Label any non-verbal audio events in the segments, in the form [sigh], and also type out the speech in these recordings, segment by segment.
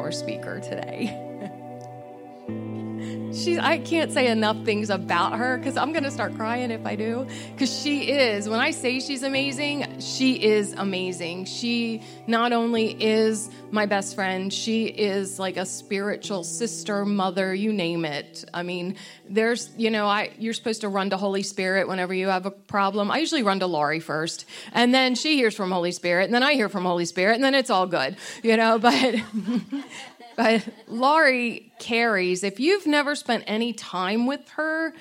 our speaker today. [laughs] I can't say enough things about her because I'm to start crying if I do. Because she is, when I say she's amazing, she is amazing. She not only is my best friend, she is like a spiritual sister, mother, you name it. I mean, there's, you know, I you're supposed to run to Holy Spirit whenever you have a problem. I usually run to Laurie first, and then she hears from Holy Spirit, and then I hear from Holy Spirit, and then it's all good, you know. But [laughs] but Laurie carries, if you've never spent any time with her,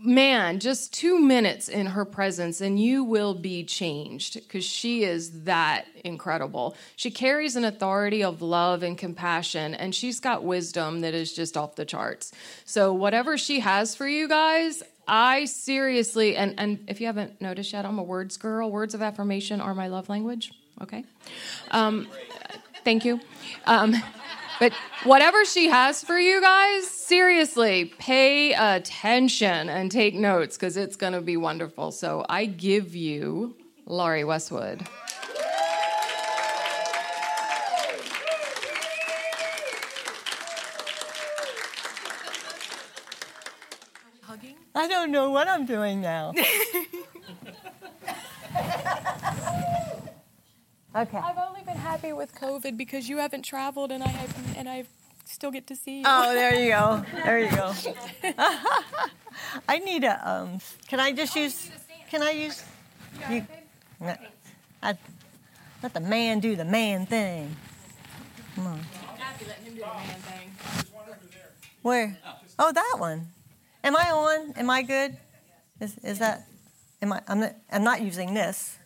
man, just two minutes in her presence and you will be changed because she is that incredible. She carries an authority of love and compassion, and she's got wisdom that is just off the charts. So, whatever she has for you guys, I seriously, and, and if you haven't noticed yet, I'm a words girl. Words of affirmation are my love language. Okay. Um, thank you. Um, but whatever she has for you guys, seriously, pay attention and take notes because it's going to be wonderful. So I give you Laurie Westwood. I don't know what I'm doing now. [laughs] okay. I've only been happy with COVID because you haven't traveled and I have, and I still get to see you. Oh, there you go. [laughs] There you go. [laughs] I need a. Um, can I just use? Can I use? You, I, let the man do the man thing. Come on. Where? Oh, that one. Am I on? Am I good? Is, is that? Am I? I'm not, I'm not using this.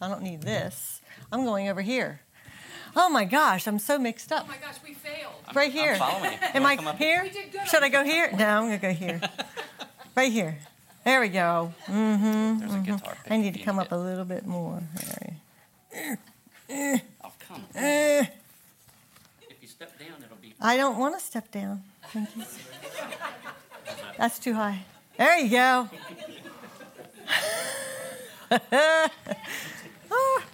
I don't need this. I'm going over here. Oh my gosh, I'm so mixed up. Oh my gosh, we failed. Right here. I'm following you. Am I come up here? We did good Should I go here? No, I'm gonna go here. [laughs] right here. There we go. Mm-hmm. There's a guitar pick I need to come up it. a little bit more. There. Oh, come. on. Eh, If you step down, it'll be. I don't want to step down. Thank you. [laughs] That's too high. There you go. oh [laughs]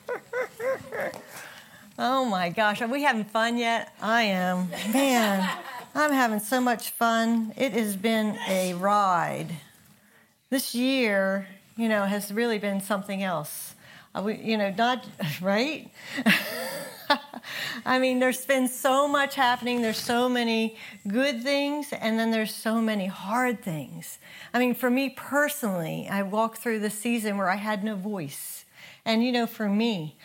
my gosh, are we having fun yet? I am. Man, I'm having so much fun. It has been a ride. This year, you know, has really been something else. Uh, we, you know, not [laughs] right. [laughs] I mean, there's been so much happening. There's so many good things, and then there's so many hard things. I mean, for me personally, I walked through the season where I had no voice. And, you know, for me,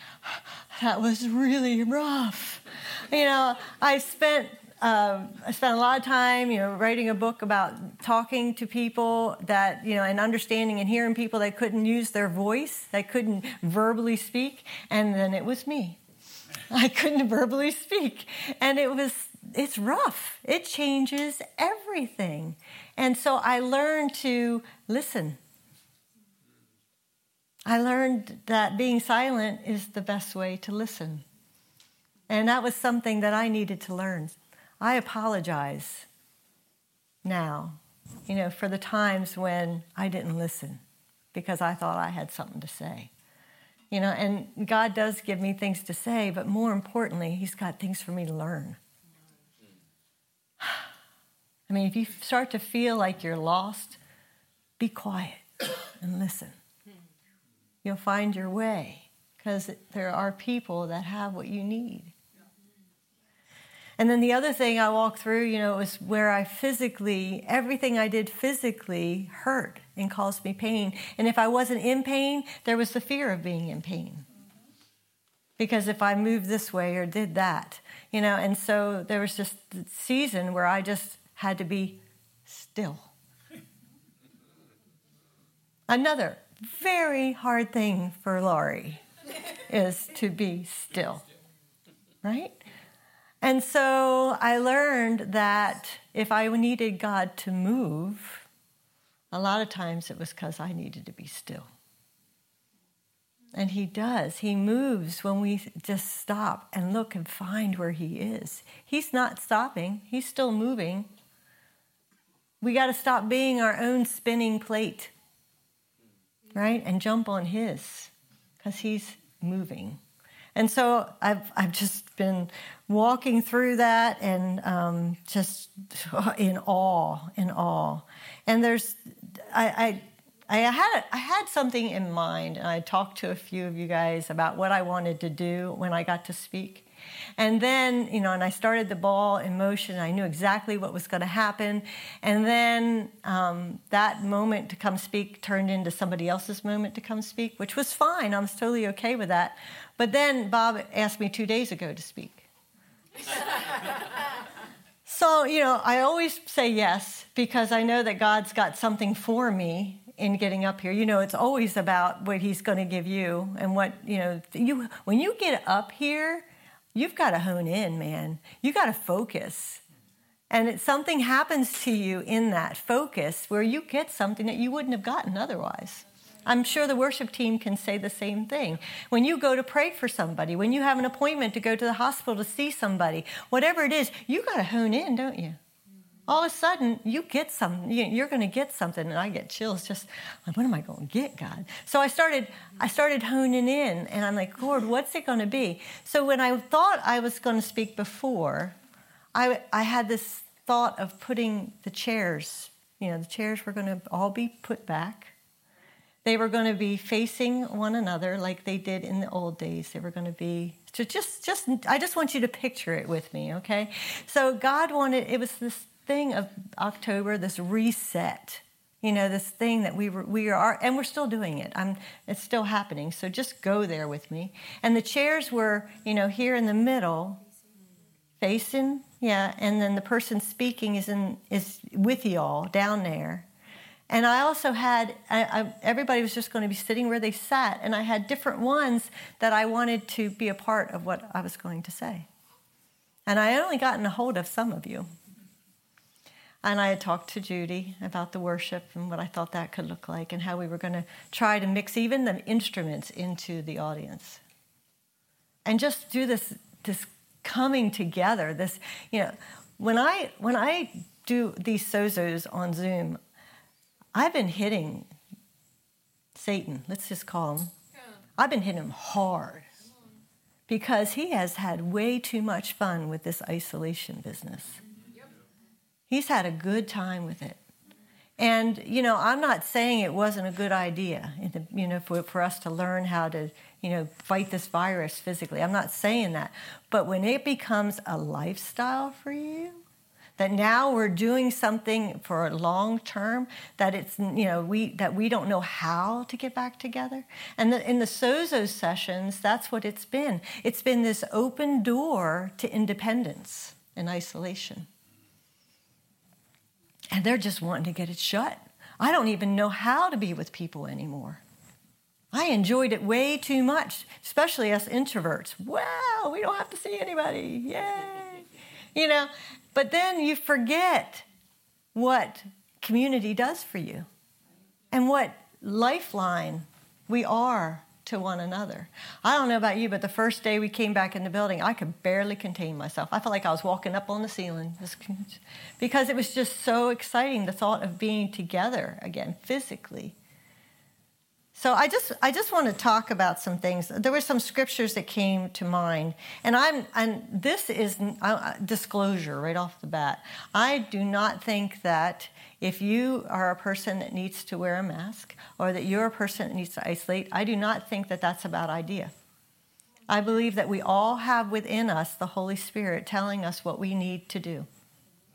that was really rough. You know, I spent um, I spent a lot of time, you know, writing a book about talking to people that, you know, and understanding and hearing people that couldn't use their voice, that couldn't verbally speak, and then it was me. I couldn't verbally speak, and it was it's rough. It changes everything, and so I learned to listen. I learned that being silent is the best way to listen. And that was something that I needed to learn. I apologize now, you know, for the times when I didn't listen because I thought I had something to say. You know, and God does give me things to say, but more importantly, He's got things for me to learn. [sighs] I mean, if you start to feel like you're lost, be quiet and listen. You'll find your way because there are people that have what you need. And then the other thing I walked through, you know, was where I physically, everything I did physically hurt and caused me pain. And if I wasn't in pain, there was the fear of being in pain. Because if I moved this way or did that, you know, and so there was just the season where I just had to be still. [laughs] Another very hard thing for Laurie is to be still, right? And so I learned that if I needed God to move, a lot of times it was because I needed to be still. And He does. He moves when we just stop and look and find where He is. He's not stopping, He's still moving. We got to stop being our own spinning plate, right? And jump on His because He's moving. And so I've, I've just been walking through that and um, just [sighs] in awe, in awe. And there's, I, I, I, had, I had something in mind, and I talked to a few of you guys about what I wanted to do when I got to speak. And then, you know, and I started the ball in motion. I knew exactly what was going to happen. And then um, that moment to come speak turned into somebody else's moment to come speak, which was fine. I was totally okay with that. But then Bob asked me two days ago to speak. [laughs] so, you know, I always say yes because I know that God's got something for me in getting up here. You know, it's always about what he's going to give you and what, you know, you when you get up here, you've got to hone in, man. You got to focus. And it, something happens to you in that focus where you get something that you wouldn't have gotten otherwise. I'm sure the worship team can say the same thing. When you go to pray for somebody, when you have an appointment to go to the hospital to see somebody, whatever it is, you got to hone in, don't you? All of a sudden, you get some. You're going to get something, and I get chills. Just, like, what am I going to get, God? So I started. I started honing in, and I'm like, Lord, what's it going to be? So when I thought I was going to speak before, I I had this thought of putting the chairs. You know, the chairs were going to all be put back they were going to be facing one another like they did in the old days. They were going to be so just just I just want you to picture it with me, okay? So God wanted it was this thing of October, this reset. You know, this thing that we were, we are, and we're still doing it. I'm, it's still happening. So just go there with me. And the chairs were, you know, here in the middle, facing, yeah. And then the person speaking is in is with y'all down there. And I also had, I, I, everybody was just going to be sitting where they sat, and I had different ones that I wanted to be a part of what I was going to say. And I only gotten a hold of some of you. And I had talked to Judy about the worship and what I thought that could look like, and how we were going to try to mix even the instruments into the audience. And just do this, this coming together, this, you know, when I, when I do these sozos on Zoom, I've been hitting Satan, let's just call him. I've been hitting him hard because he has had way too much fun with this isolation business. He's had a good time with it. And, you know, I'm not saying it wasn't a good idea, you know, for, for us to learn how to, you know, fight this virus physically. I'm not saying that. But when it becomes a lifestyle for you, that now we're doing something for a long term that it's you know we that we don't know how to get back together and the, in the sozo sessions that's what it's been it's been this open door to independence and isolation and they're just wanting to get it shut i don't even know how to be with people anymore I enjoyed it way too much, especially us introverts. Wow, we don't have to see anybody. Yay. You know, but then you forget what community does for you and what lifeline we are to one another. I don't know about you, but the first day we came back in the building, I could barely contain myself. I felt like I was walking up on the ceiling because it was just so exciting the thought of being together again physically so I just I just want to talk about some things. There were some scriptures that came to mind, and I'm and this is uh, disclosure right off the bat. I do not think that if you are a person that needs to wear a mask or that you're a person that needs to isolate, I do not think that that's a bad idea. I believe that we all have within us the Holy Spirit telling us what we need to do.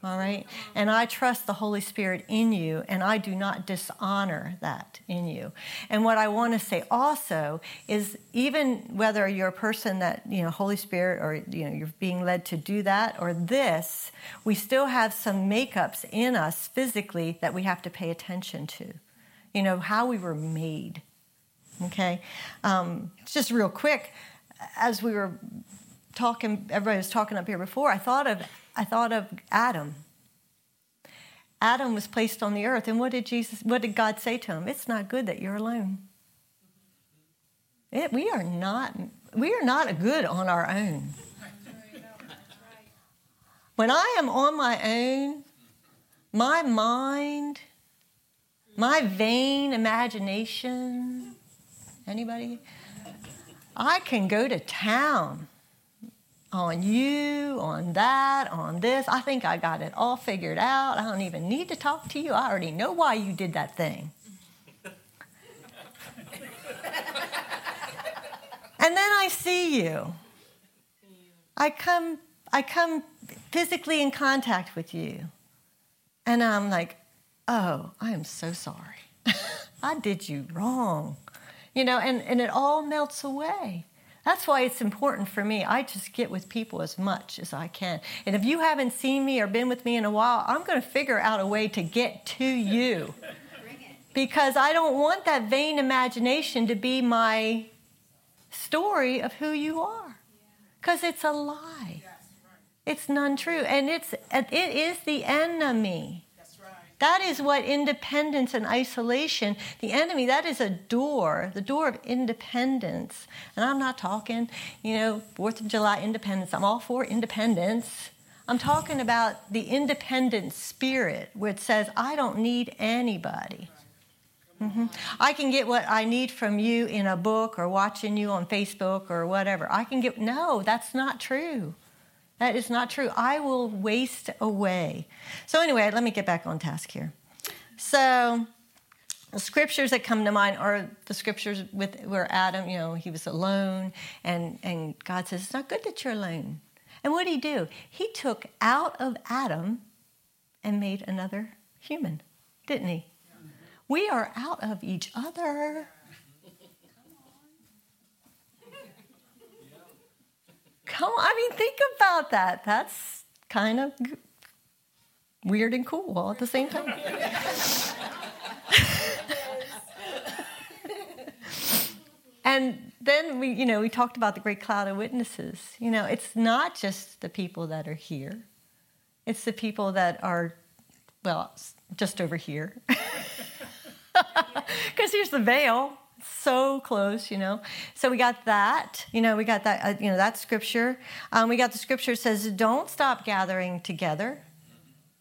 All right? And I trust the Holy Spirit in you, and I do not dishonor that in you. And what I want to say also is even whether you're a person that, you know, Holy Spirit or, you know, you're being led to do that or this, we still have some makeups in us physically that we have to pay attention to. You know, how we were made. Okay? Um, just real quick, as we were talking, everybody was talking up here before, I thought of I thought of Adam. Adam was placed on the earth, and what did Jesus, what did God say to him? It's not good that you're alone. It, we are not, we are not good on our own. When I am on my own, my mind, my vain imagination, anybody? I can go to town on you, on that, on this. I think I got it all figured out. I don't even need to talk to you. I already know why you did that thing. [laughs] and then I see you. I come I come physically in contact with you. And I'm like, "Oh, I am so sorry. [laughs] I did you wrong." You know, and, and it all melts away. That's why it's important for me. I just get with people as much as I can. And if you haven't seen me or been with me in a while, I'm going to figure out a way to get to you. Because I don't want that vain imagination to be my story of who you are. Because it's a lie. It's none true. And it's, it is the enemy. That is what independence and isolation, the enemy, that is a door, the door of independence. And I'm not talking, you know, 4th of July independence. I'm all for independence. I'm talking about the independent spirit, where it says, I don't need anybody. Mm-hmm. I can get what I need from you in a book or watching you on Facebook or whatever. I can get, no, that's not true. That is not true. I will waste away. So, anyway, let me get back on task here. So, the scriptures that come to mind are the scriptures with where Adam, you know, he was alone, and, and God says, It's not good that you're alone. And what did he do? He took out of Adam and made another human, didn't he? We are out of each other. Come on, I mean, think about that. That's kind of weird and cool all at the same time. [laughs] and then we, you know, we talked about the great cloud of witnesses. You know, it's not just the people that are here. It's the people that are, well, just over here. [laughs] Because here's the veil so close, you know. So we got that, you know, we got that, uh, you know, that scripture. Um, we got the scripture says, "Don't stop gathering together,"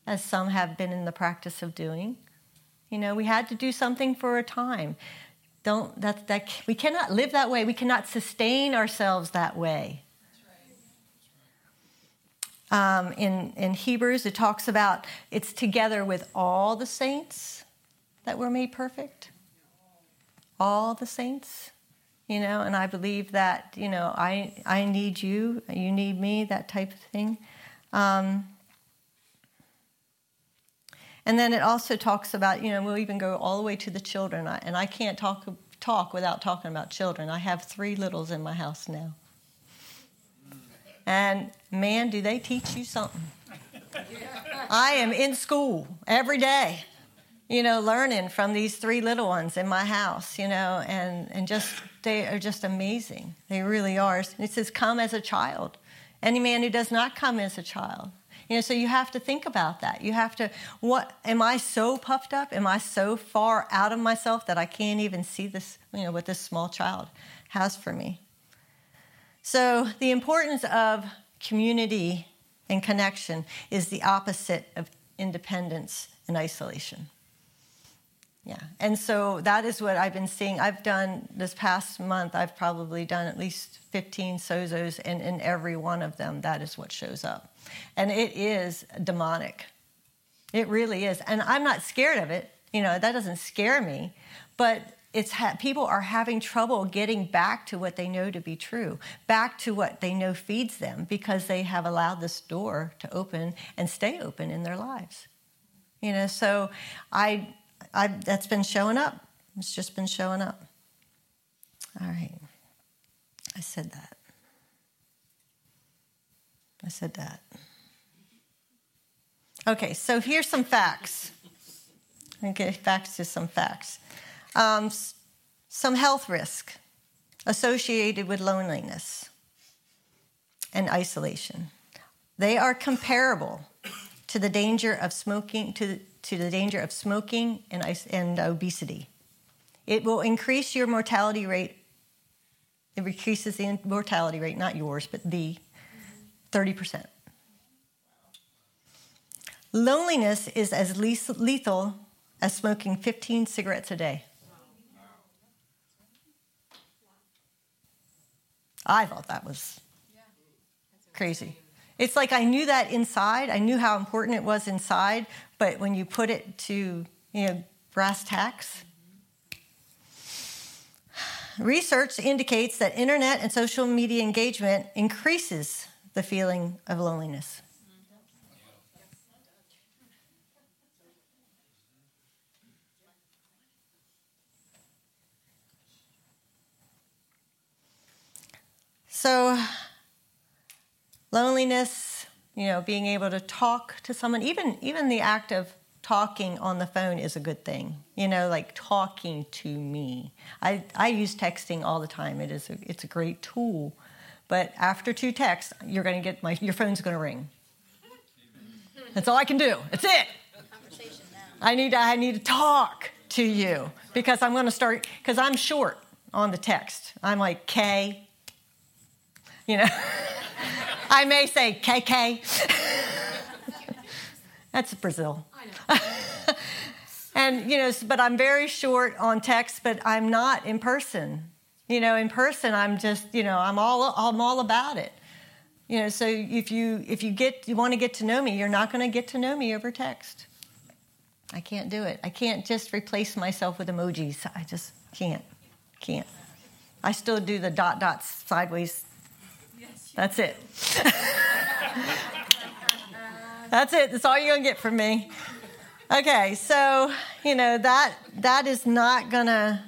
as some have been in the practice of doing. You know, we had to do something for a time. Don't that that we cannot live that way. We cannot sustain ourselves that way. Um, in in Hebrews, it talks about it's together with all the saints that we're made perfect all the saints you know and i believe that you know i i need you you need me that type of thing. Um, and then it also talks about you know we'll even go all the way to the children. And i can't talk talk without talking about children. I have three littles in my house now. And man do they teach you something. I am in school every day you know, learning from these three little ones in my house, you know, and, and just, they are just amazing. They really are. It says, come as a child. Any man who does not come as a child. You know, so you have to think about that. You have to, what, am I so puffed up? Am I so far out of myself that I can't even see this, you know, what this small child has for me? So the importance of community and connection is the opposite of independence and isolation. Yeah. And so that is what I've been seeing. I've done this past month, I've probably done at least 15 sozos, and in every one of them, that is what shows up. And it is demonic. It really is. And I'm not scared of it. You know, that doesn't scare me. But it's ha- people are having trouble getting back to what they know to be true, back to what they know feeds them because they have allowed this door to open and stay open in their lives. You know, so I I, that's been showing up. It's just been showing up. All right. I said that. I said that. Okay, so here's some facts. Okay, facts to some facts. Um, some health risk associated with loneliness and isolation. They are comparable to the danger of smoking, to to the danger of smoking and, and obesity. It will increase your mortality rate. It increases the mortality rate, not yours, but the 30%. Loneliness is as lethal as smoking 15 cigarettes a day. I thought that was crazy. It's like I knew that inside. I knew how important it was inside, but when you put it to, you know, brass tacks, research indicates that internet and social media engagement increases the feeling of loneliness. So, loneliness, you know, being able to talk to someone, even even the act of talking on the phone is a good thing. You know, like talking to me. I, I use texting all the time. It is a, it's a great tool. But after two texts, you're going to get my your phone's going to ring. That's all I can do. That's it. I need to, I need to talk to you because I'm going to start because I'm short on the text. I'm like K you know. [laughs] I may say KK. That's Brazil. [laughs] and, you know, but I'm very short on text, but I'm not in person. You know, in person, I'm just, you know, I'm all, I'm all about it. You know, so if you if you get you want to get to know me, you're not going to get to know me over text. I can't do it. I can't just replace myself with emojis. I just can't. Can't. I still do the dot dots sideways that's it. That's it. That's all you're going to get from me. Okay, so, you know, that that is not going to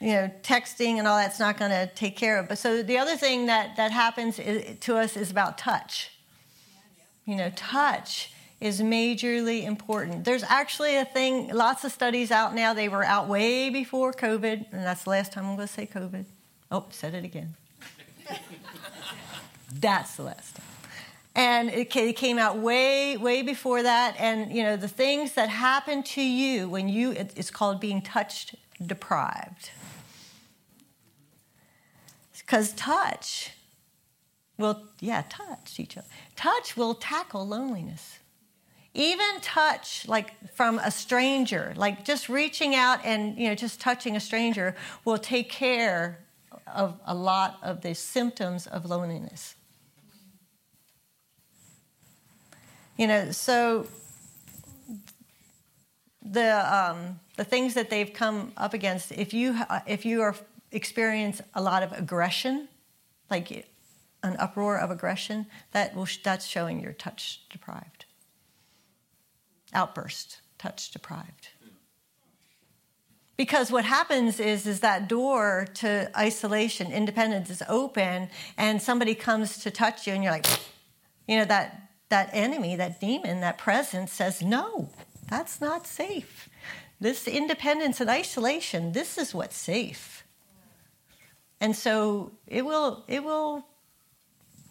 you know, texting and all that's not going to take care of. But so the other thing that that happens is, to us is about touch. You know, touch is majorly important. There's actually a thing, lots of studies out now. They were out way before COVID, and that's the last time I'm going to say COVID. Oh, said it again. [laughs] That's the last time. And it came out way, way before that. And, you know, the things that happen to you when you, it's called being touched deprived. Because touch will, yeah, touch each other. Touch will tackle loneliness. Even touch, like from a stranger, like just reaching out and, you know, just touching a stranger will take care of a lot of the symptoms of loneliness. You know, so the um, the things that they've come up against, if you if you are experience a lot of aggression, like an uproar of aggression, that will that's showing you're touch deprived. Outburst, touch deprived. Because what happens is, is that door to isolation, independence is open, and somebody comes to touch you, and you're like, you know, that that enemy, that demon, that presence says, no, that's not safe. This independence and isolation, this is what's safe. And so it will, it will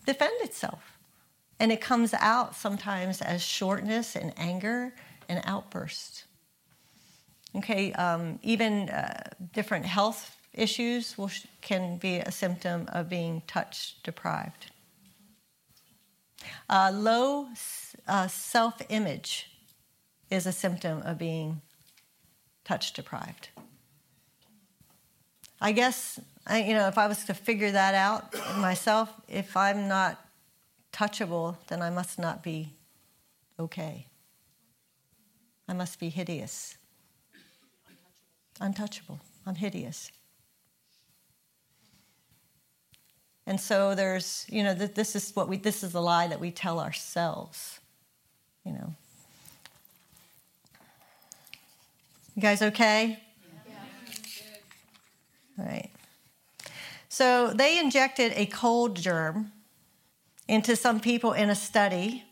defend itself. And it comes out sometimes as shortness and anger and outburst. Okay, um, even uh, different health issues will, can be a symptom of being touch deprived. Uh, low uh, self image is a symptom of being touch deprived. I guess, I, you know, if I was to figure that out myself, if I'm not touchable, then I must not be okay. I must be hideous. Untouchable. I'm hideous. And so there's, you know, this is what we, this is the lie that we tell ourselves, you know. You guys okay? Yeah. All right. So they injected a cold germ into some people in a study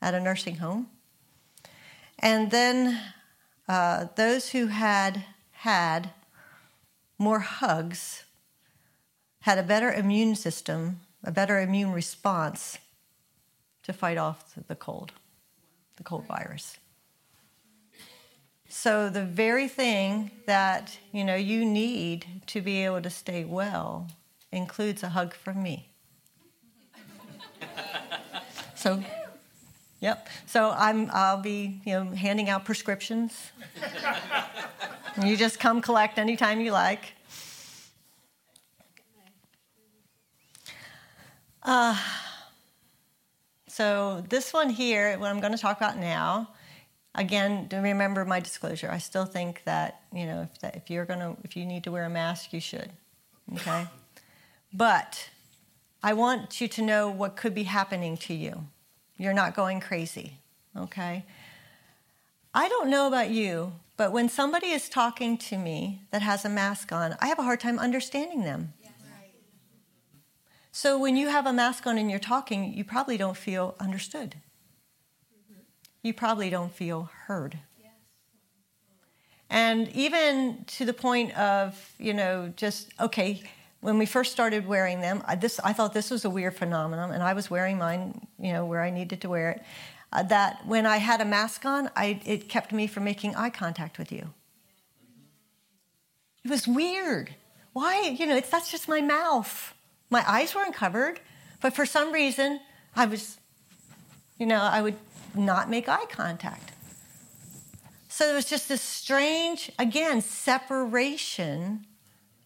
at a nursing home. And then uh, those who had had more hugs had a better immune system, a better immune response to fight off the cold, the cold virus. So the very thing that you know you need to be able to stay well includes a hug from me. [laughs] so, yep. So I'm I'll be you know handing out prescriptions. [laughs] you just come collect anytime you like. Uh, so this one here, what I'm going to talk about now, again, remember my disclosure. I still think that you know if that, if you're going to if you need to wear a mask, you should. Okay, [laughs] but I want you to know what could be happening to you. You're not going crazy. Okay. I don't know about you, but when somebody is talking to me that has a mask on, I have a hard time understanding them. So when you have a mask on and you're talking, you probably don't feel understood. You probably don't feel heard. And even to the point of, you know, just, okay, when we first started wearing them, I, this, I thought this was a weird phenomenon, and I was wearing mine, you know, where I needed to wear it. Uh, that when I had a mask on, I, it kept me from making eye contact with you. It was weird. Why? You know, it's, that's just my mouth. My eyes weren't covered, but for some reason, I was, you know, I would not make eye contact. So there was just this strange, again, separation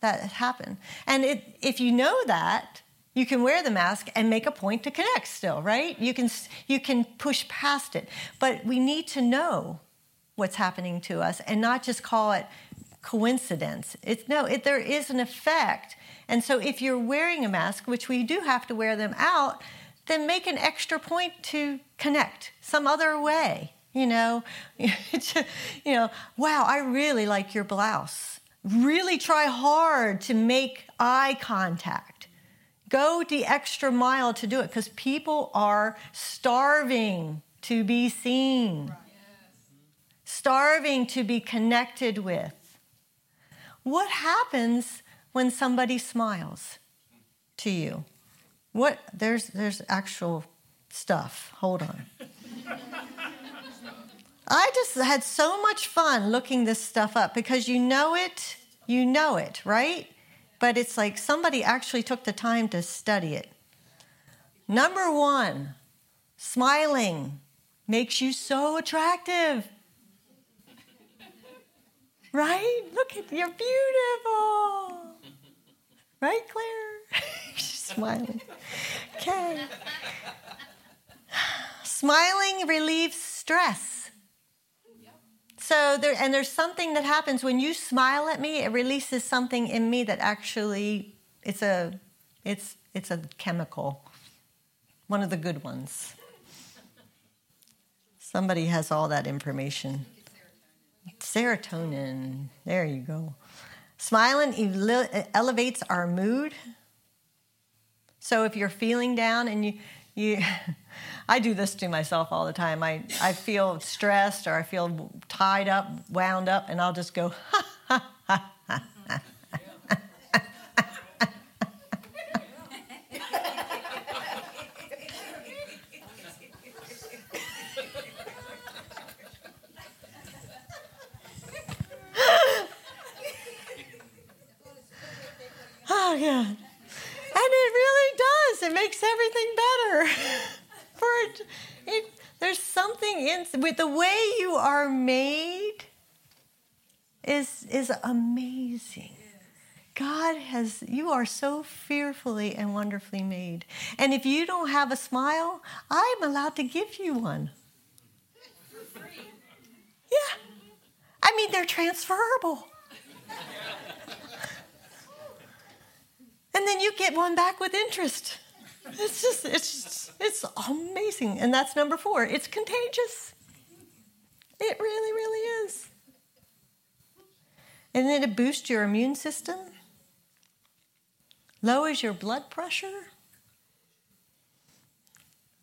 that happened. And it, if you know that, you can wear the mask and make a point to connect still, right? You can, you can push past it. But we need to know what's happening to us and not just call it coincidence. It's no, it, there is an effect and so if you're wearing a mask, which we do have to wear them out, then make an extra point to connect some other way. You know, [laughs] you know, wow, I really like your blouse. Really try hard to make eye contact. Go the extra mile to do it because people are starving to be seen, starving to be connected with. What happens when somebody smiles to you? What there's there's actual stuff. Hold on. I just had so much fun looking this stuff up because you know it, you know it, right? But it's like somebody actually took the time to study it. Number 1, smiling makes you so attractive. Right? Look at you're beautiful. Right, Claire? [laughs] She's smiling. Okay. Smiling relieves stress. So there, and there's something that happens when you smile at me. It releases something in me that actually it's a, it's it's a chemical, one of the good ones. Somebody has all that information. Serotonin. There you go. Smiling elevates our mood. So if you're feeling down and you, you [laughs] I do this to myself all the time. I, I feel stressed or I feel tied up, wound up, and I'll just go, [laughs] ha, ha. Oh, God. And it really does. It makes everything better. For it, it, there's something in with the way you are made is is amazing. God has you are so fearfully and wonderfully made. And if you don't have a smile, I'm allowed to give you one. Yeah. I mean, they're transferable. and then you get one back with interest. It's just, it's, just, it's amazing. And that's number four. It's contagious. It really, really is. And then it boosts your immune system, lowers your blood pressure,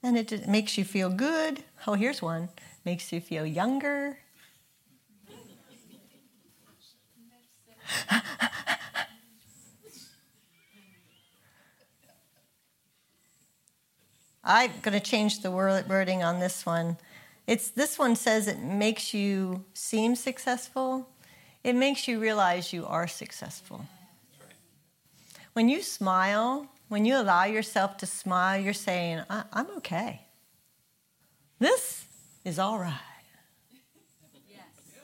and it makes you feel good. Oh, here's one makes you feel younger. [laughs] I'm going to change the wording on this one. It's this one says it makes you seem successful. It makes you realize you are successful. When you smile, when you allow yourself to smile, you're saying, "I'm okay. This is all right.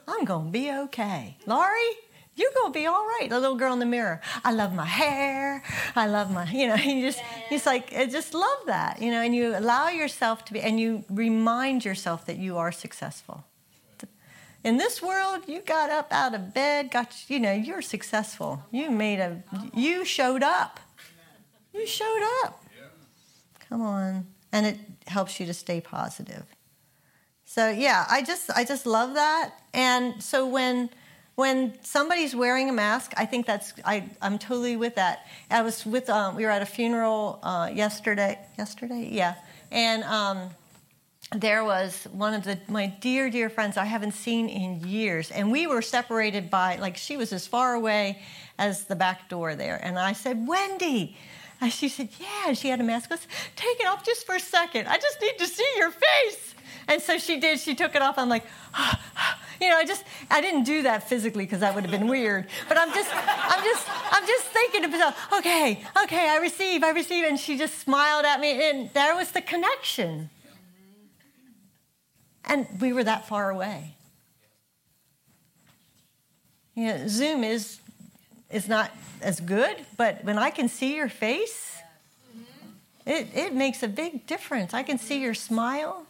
I'm going to be okay." Laurie, you're going to be all right. The little girl in the mirror. I love my hair. I love my, you know, [laughs] you just, it's like, I just love that, you know, and you allow yourself to be, and you remind yourself that you are successful. In this world, you got up out of bed, got, you know, you're successful. You made a, you showed up. You showed up. Come on. And it helps you to stay positive. So yeah, I just, I just love that. And so when, when somebody's wearing a mask, I think that's I, I'm totally with that. I was with um, we were at a funeral uh, yesterday. Yesterday, yeah, and um, there was one of the my dear dear friends I haven't seen in years, and we were separated by like she was as far away as the back door there, and I said, Wendy. And she said, Yeah. She had a mask. Let's take it off just for a second. I just need to see your face. And so she did. She took it off. I'm like, [sighs] you know, I just I didn't do that physically because that would have been weird. But I'm just I'm just I'm just thinking to myself, okay, okay, I receive, I receive, and she just smiled at me, and there was the connection. And we were that far away. You know, Zoom is is not as good, but when I can see your face, it, it makes a big difference. I can see your smile.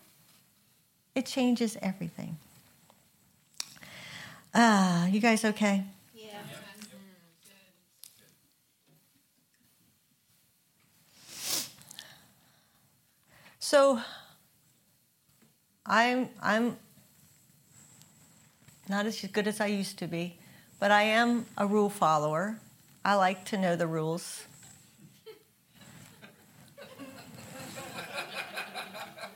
It changes everything. Ah, you guys okay? Yeah. So I'm I'm not as good as I used to be, but I am a rule follower. I like to know the rules.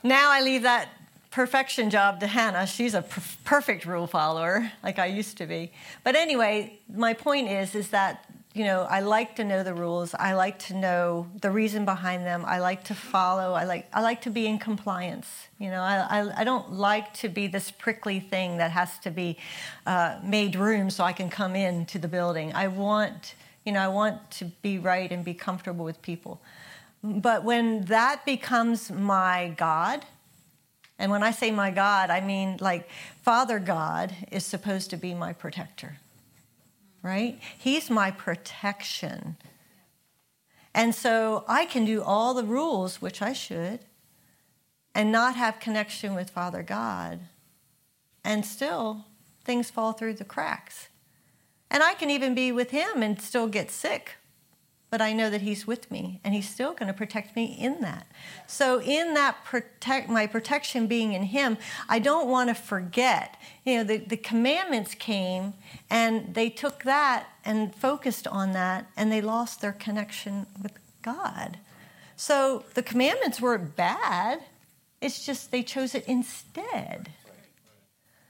now I leave that perfection job to Hannah. She's a per- perfect rule follower, like I used to be. But anyway, my point is, is that you know I like to know the rules. I like to know the reason behind them. I like to follow. I like I like to be in compliance. You know, I I, I don't like to be this prickly thing that has to be uh, made room so I can come into the building. I want you know I want to be right and be comfortable with people. But when that becomes my God, and when I say my God, I mean like Father God is supposed to be my protector, right? He's my protection. And so I can do all the rules, which I should, and not have connection with Father God. And still, things fall through the cracks. And I can even be with Him and still get sick but I know that He's with me and He's still going to protect me in that. So, in that protect, my protection being in Him, I don't want to forget. You know, the, the commandments came and they took that and focused on that and they lost their connection with God. So, the commandments weren't bad, it's just they chose it instead.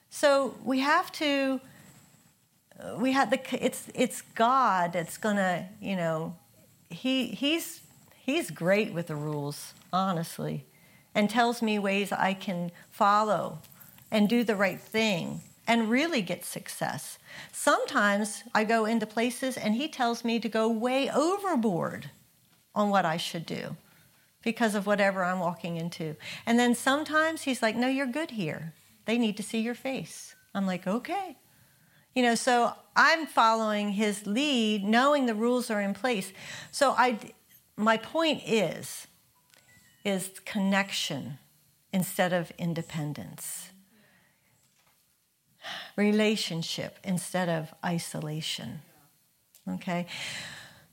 So, we have to we have the it's it's God that's gonna you know he, he's, he's great with the rules, honestly, and tells me ways I can follow and do the right thing and really get success. Sometimes I go into places and he tells me to go way overboard on what I should do because of whatever I'm walking into. And then sometimes he's like, No, you're good here. They need to see your face. I'm like, Okay. You know, so I'm following his lead, knowing the rules are in place. So I, my point is, is connection instead of independence. Relationship instead of isolation. Okay?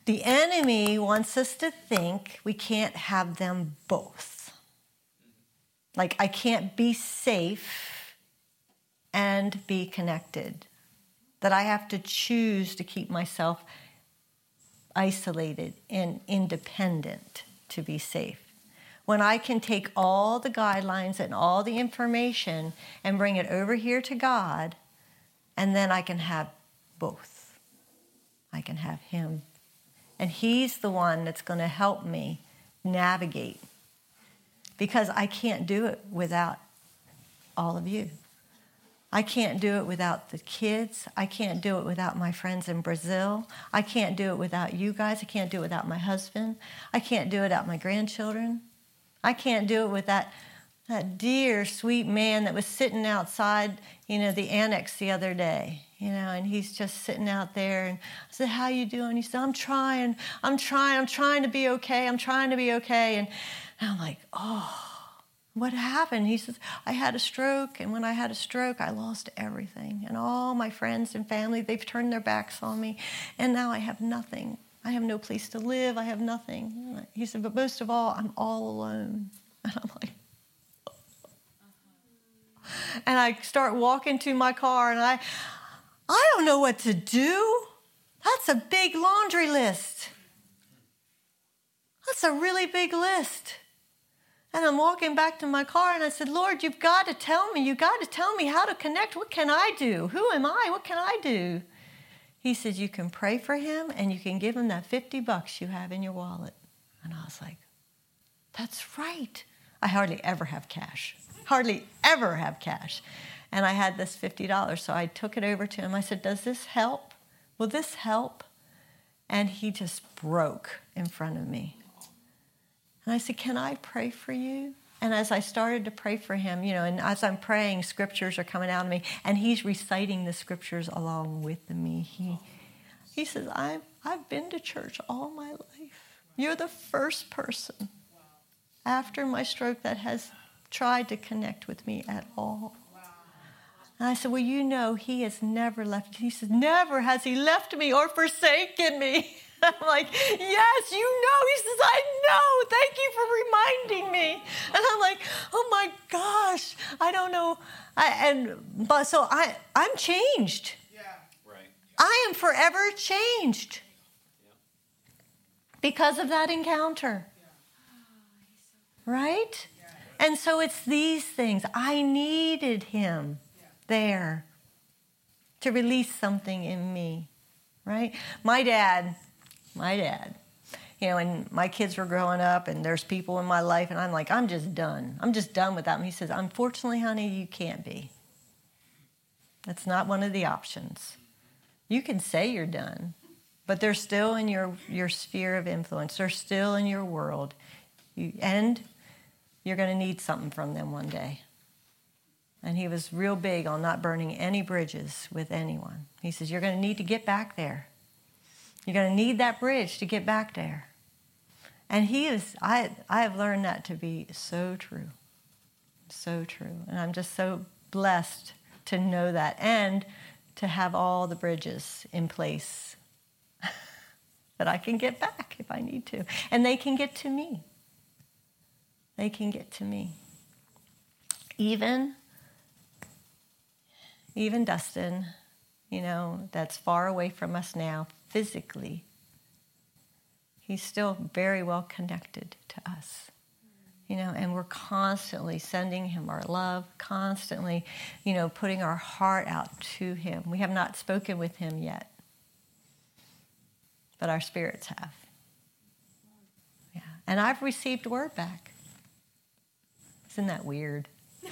The enemy wants us to think we can't have them both. Like, I can't be safe and be connected that I have to choose to keep myself isolated and independent to be safe. When I can take all the guidelines and all the information and bring it over here to God, and then I can have both. I can have Him. And He's the one that's going to help me navigate because I can't do it without all of you. I can't do it without the kids. I can't do it without my friends in Brazil. I can't do it without you guys. I can't do it without my husband. I can't do it without my grandchildren. I can't do it with that, that dear, sweet man that was sitting outside, you know, the annex the other day. you know, and he's just sitting out there. And I said, "How you doing?" He said, "I'm trying. I'm trying. I'm trying to be okay. I'm trying to be okay." And, and I'm like, "Oh." What happened? He says, I had a stroke, and when I had a stroke, I lost everything. And all my friends and family, they've turned their backs on me, and now I have nothing. I have no place to live. I have nothing. He said, but most of all, I'm all alone. [laughs] And I'm like, oh. and I start walking to my car, and I, I don't know what to do. That's a big laundry list. That's a really big list. And I'm walking back to my car and I said, Lord, you've got to tell me. You've got to tell me how to connect. What can I do? Who am I? What can I do? He said, You can pray for him and you can give him that 50 bucks you have in your wallet. And I was like, That's right. I hardly ever have cash. Hardly ever have cash. And I had this $50. So I took it over to him. I said, Does this help? Will this help? And he just broke in front of me. And I said, Can I pray for you? And as I started to pray for him, you know, and as I'm praying, scriptures are coming out of me, and he's reciting the scriptures along with me. He, he says, I've, I've been to church all my life. You're the first person after my stroke that has tried to connect with me at all. And I said, Well, you know, he has never left. He says, Never has he left me or forsaken me. [laughs] I'm like, yes, you know. He says, I know. Thank you for reminding me. And I'm like, oh my gosh, I don't know. I, and but so I I'm changed. Yeah. Right. I am forever changed because of that encounter. Yeah. Right? And so it's these things. I needed him there to release something in me. Right? My dad my dad. You know, and my kids were growing up, and there's people in my life, and I'm like, I'm just done. I'm just done with that. And he says, Unfortunately, honey, you can't be. That's not one of the options. You can say you're done, but they're still in your, your sphere of influence. They're still in your world. You, and you're going to need something from them one day. And he was real big on not burning any bridges with anyone. He says, You're going to need to get back there. You're going to need that bridge to get back there. And he is, I, I have learned that to be so true. So true. And I'm just so blessed to know that and to have all the bridges in place [laughs] that I can get back if I need to. And they can get to me. They can get to me. Even, even Dustin, you know, that's far away from us now, physically, he's still very well connected to us. You know, and we're constantly sending him our love, constantly, you know, putting our heart out to him. We have not spoken with him yet, but our spirits have. Yeah. And I've received word back. Isn't that weird? [laughs]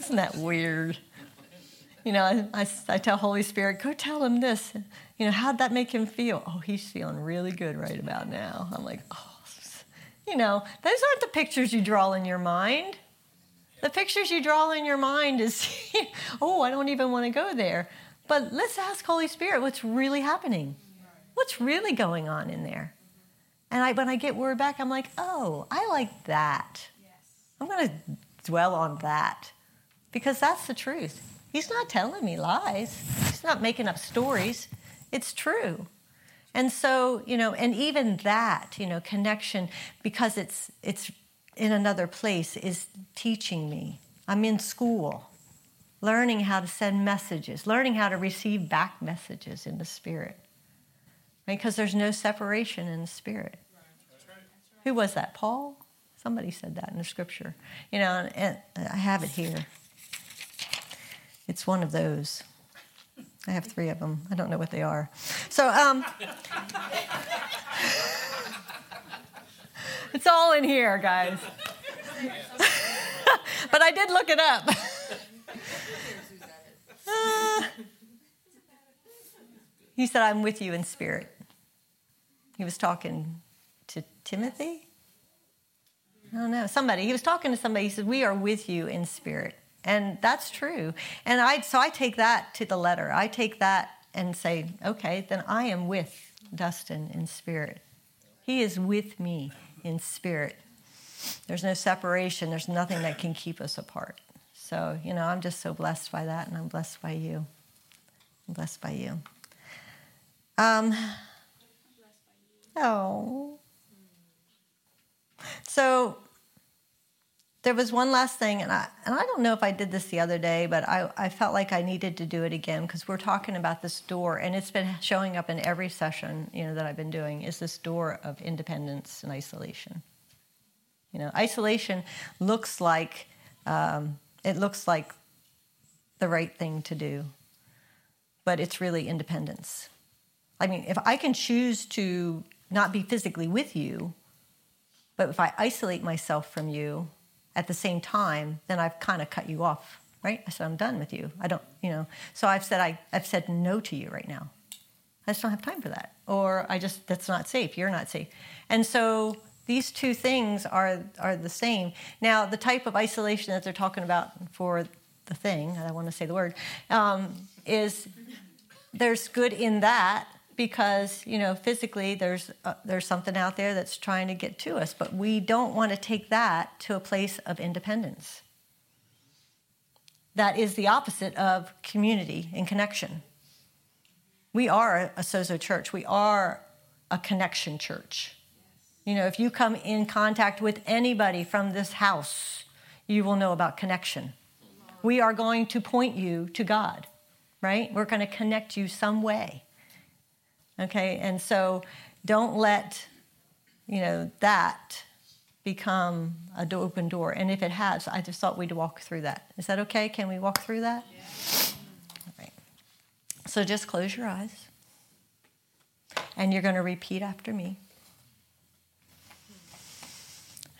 Isn't that weird? You know, I, I, I, tell Holy Spirit, go tell him this. You know, how'd that make him feel? Oh, he's feeling really good right about now. I'm like, oh, you know, those aren't the pictures you draw in your mind. The pictures you draw in your mind is, [laughs] oh, I don't even want to go there. But let's ask Holy Spirit what's really happening. What's really going on in there? And I, when I get word back, I'm like, oh, I like that. I'm going to dwell on that because that's the truth. He's not telling me lies. He's not making up stories. It's true. And so, you know, and even that, you know, connection because it's it's in another place is teaching me. I'm in school, learning how to send messages, learning how to receive back messages in the spirit. Right? Because there's no separation in the spirit. Who was that? Paul? Somebody said that in the scripture. You know, and I have it here. It's one of those. I have three of them. I don't know what they are. So, um, [laughs] it's all in here, guys. [laughs] but I did look it up. [laughs] He said, I'm with you in spirit. He was talking to Timothy? I don't know, somebody. He was talking to somebody. He said, We are with you in spirit. And that's true. And I so I take that to the letter. I take that and say, okay, then I am with Dustin in spirit. He is with me in spirit. There's no separation. There's nothing that can keep us apart. So, you know, I'm just so blessed by that, and I'm blessed by you. I'm blessed by you. Um, oh. So, there was one last thing, and I, and I don't know if I did this the other day, but I, I felt like I needed to do it again because we're talking about this door, and it's been showing up in every session you know that I've been doing is this door of independence and isolation. You know, isolation looks like um, it looks like the right thing to do, but it's really independence. I mean, if I can choose to not be physically with you, but if I isolate myself from you, at the same time, then I've kind of cut you off, right? I said, I'm done with you. I don't, you know. So I've said, I, I've said no to you right now. I just don't have time for that. Or I just, that's not safe. You're not safe. And so these two things are, are the same. Now, the type of isolation that they're talking about for the thing, I don't want to say the word, um, is there's good in that because you know physically there's uh, there's something out there that's trying to get to us but we don't want to take that to a place of independence. That is the opposite of community and connection. We are a sozo church. We are a connection church. You know if you come in contact with anybody from this house you will know about connection. We are going to point you to god right? We're going to connect you some way Okay, and so don't let you know that become an open door. And if it has, I just thought we'd walk through that. Is that okay? Can we walk through that? Yeah. All right. So just close your eyes, and you're going to repeat after me,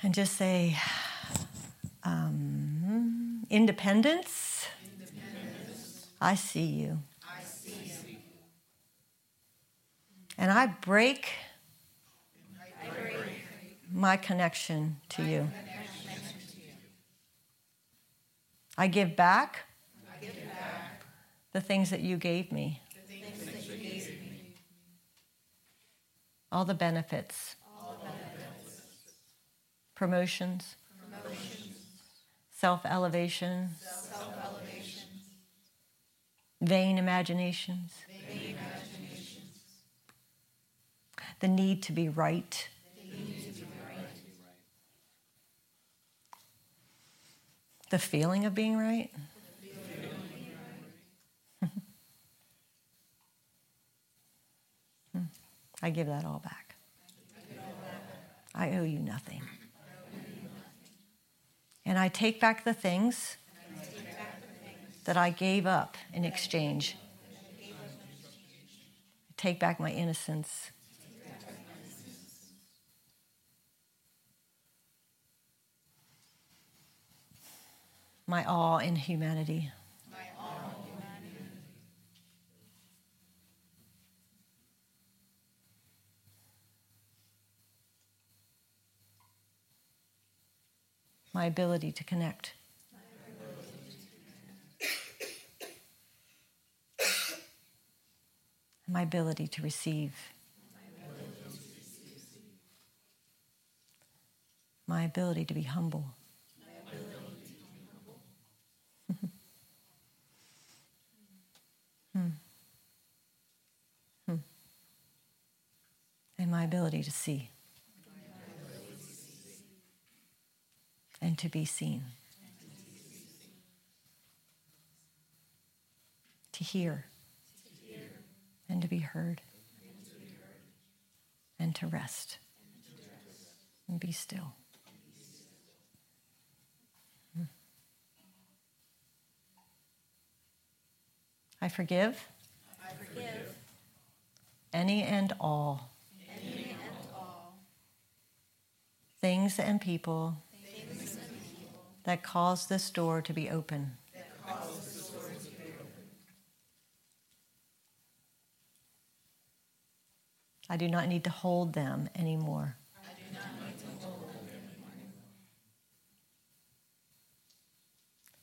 and just say, um, independence. independence. I see you. And I break, my connection to you. I give back, the things that you gave me. All the benefits. Promotions. Self elevation. Vain imaginations the need to be right. The feeling of being right. [laughs] Hmm. I give that all back. I owe you nothing. And I take back the things that I gave up in exchange. I take back my innocence. My awe in humanity. My, in humanity. my ability to connect. My ability to receive. My ability to be humble. Hmm. Hmm. And my ability to see. And to be seen. To hear. And to be heard. And to rest. And be still. Hmm. I forgive. I forgive. Any and all. Any and all. Things and people. That cause this door to be open. I do not need to hold them anymore.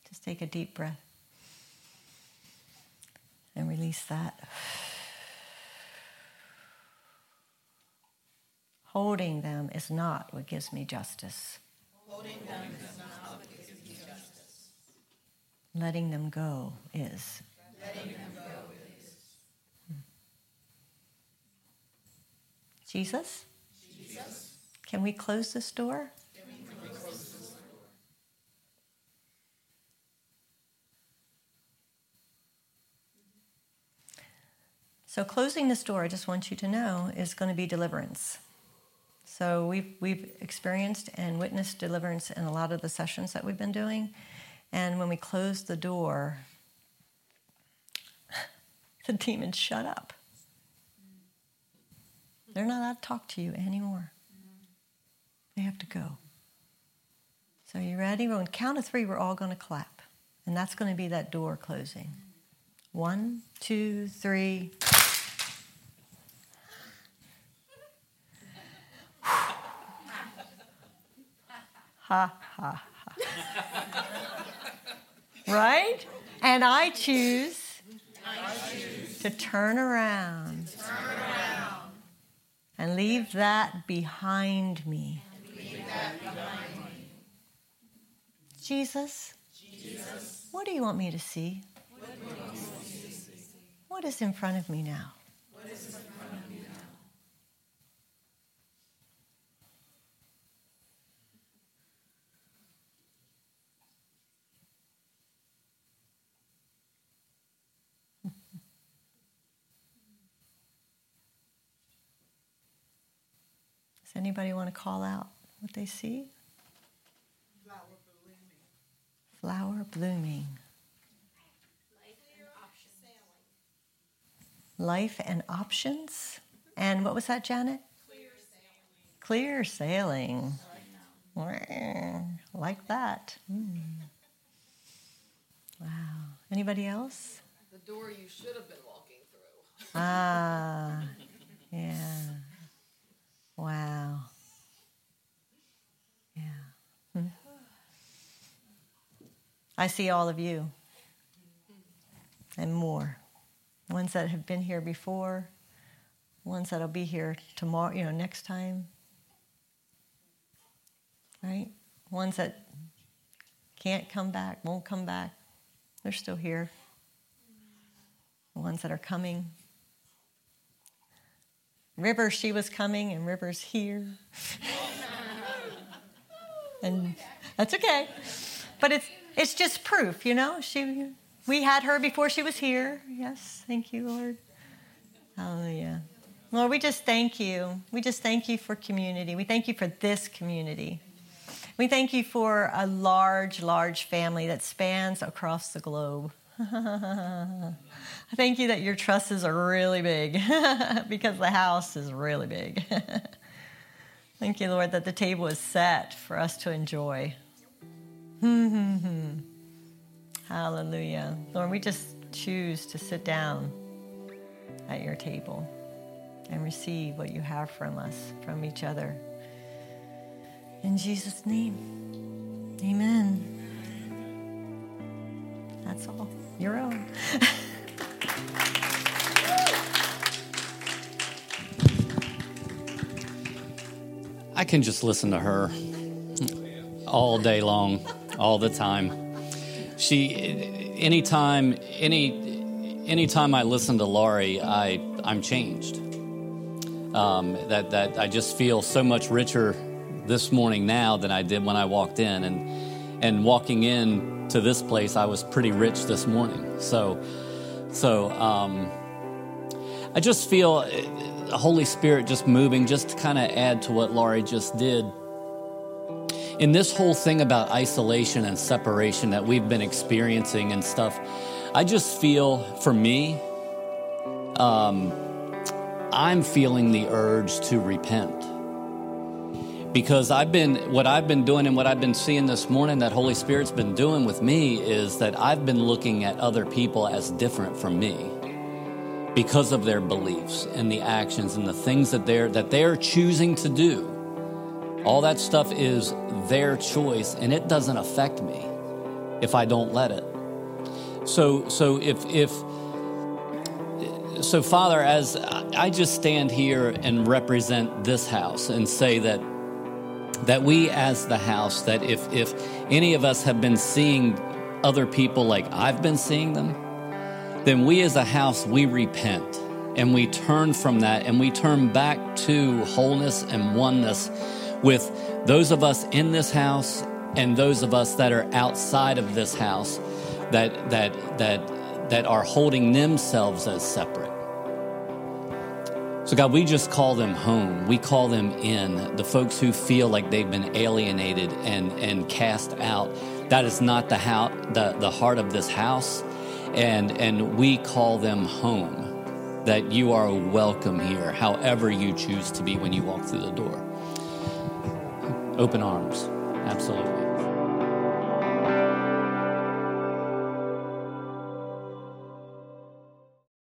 Just take a deep breath and release that. Holding them is not what gives me justice. Holding them is not what gives me justice. Letting them go is. Letting them go is. Jesus? Jesus? Can we close this door? So, closing this door, I just want you to know, is going to be deliverance. So we've we've experienced and witnessed deliverance in a lot of the sessions that we've been doing. And when we close the door, [laughs] the demons shut up. They're not allowed to talk to you anymore. They have to go. So you ready? On count of three, we're all going to clap. And that's going to be that door closing. One, two, three. Ha, ha, right? And I choose, I choose to turn around, to turn around and leave that behind me. That behind me. Jesus, Jesus, what do you want me to see? What is in front of me now? Does anybody want to call out what they see? Flower blooming. Flower blooming. Life and options. And what was that, Janet? Clear sailing. Clear sailing. Like that. Mm. Wow. Anybody else? The door you should have been walking through. Ah, yeah. Wow. Yeah. Hmm. I see all of you and more. Ones that have been here before, ones that'll be here tomorrow, you know, next time. Right? Ones that can't come back, won't come back, they're still here. The ones that are coming. River, she was coming, and River's here. and that's okay. But it's it's just proof, you know. She we had her before she was here. Yes, thank you, Lord. Hallelujah. Lord, we just thank you. We just thank you for community. We thank you for this community. We thank you for a large, large family that spans across the globe. [laughs] I thank you that your trusses are really big [laughs] because the house is really big. [laughs] thank you, Lord, that the table is set for us to enjoy. Hallelujah. Lord, we just choose to sit down at your table and receive what you have from us, from each other. In Jesus' name, amen. That's all. Your own. I can just listen to her all day long, all the time. She, anytime, any, anytime I listen to Laurie, I, I'm changed. Um, that, that I just feel so much richer this morning now than I did when I walked in. And, and walking in to this place, I was pretty rich this morning. So, so, um, I just feel the Holy Spirit just moving, just to kind of add to what Laurie just did. In this whole thing about isolation and separation that we've been experiencing and stuff, I just feel for me, um, I'm feeling the urge to repent. Because I've been, what I've been doing and what I've been seeing this morning that Holy Spirit's been doing with me is that I've been looking at other people as different from me because of their beliefs and the actions and the things that they're that they're choosing to do all that stuff is their choice and it doesn't affect me if I don't let it. So, so if, if, so Father, as I just stand here and represent this house and say that, that we as the house, that if, if any of us have been seeing other people like I've been seeing them, then we as a house, we repent and we turn from that and we turn back to wholeness and oneness with those of us in this house and those of us that are outside of this house that that that that are holding themselves as separate. So God, we just call them home. We call them in. The folks who feel like they've been alienated and and cast out. That is not the how, the, the heart of this house. And and we call them home. That you are welcome here, however you choose to be when you walk through the door. Open arms.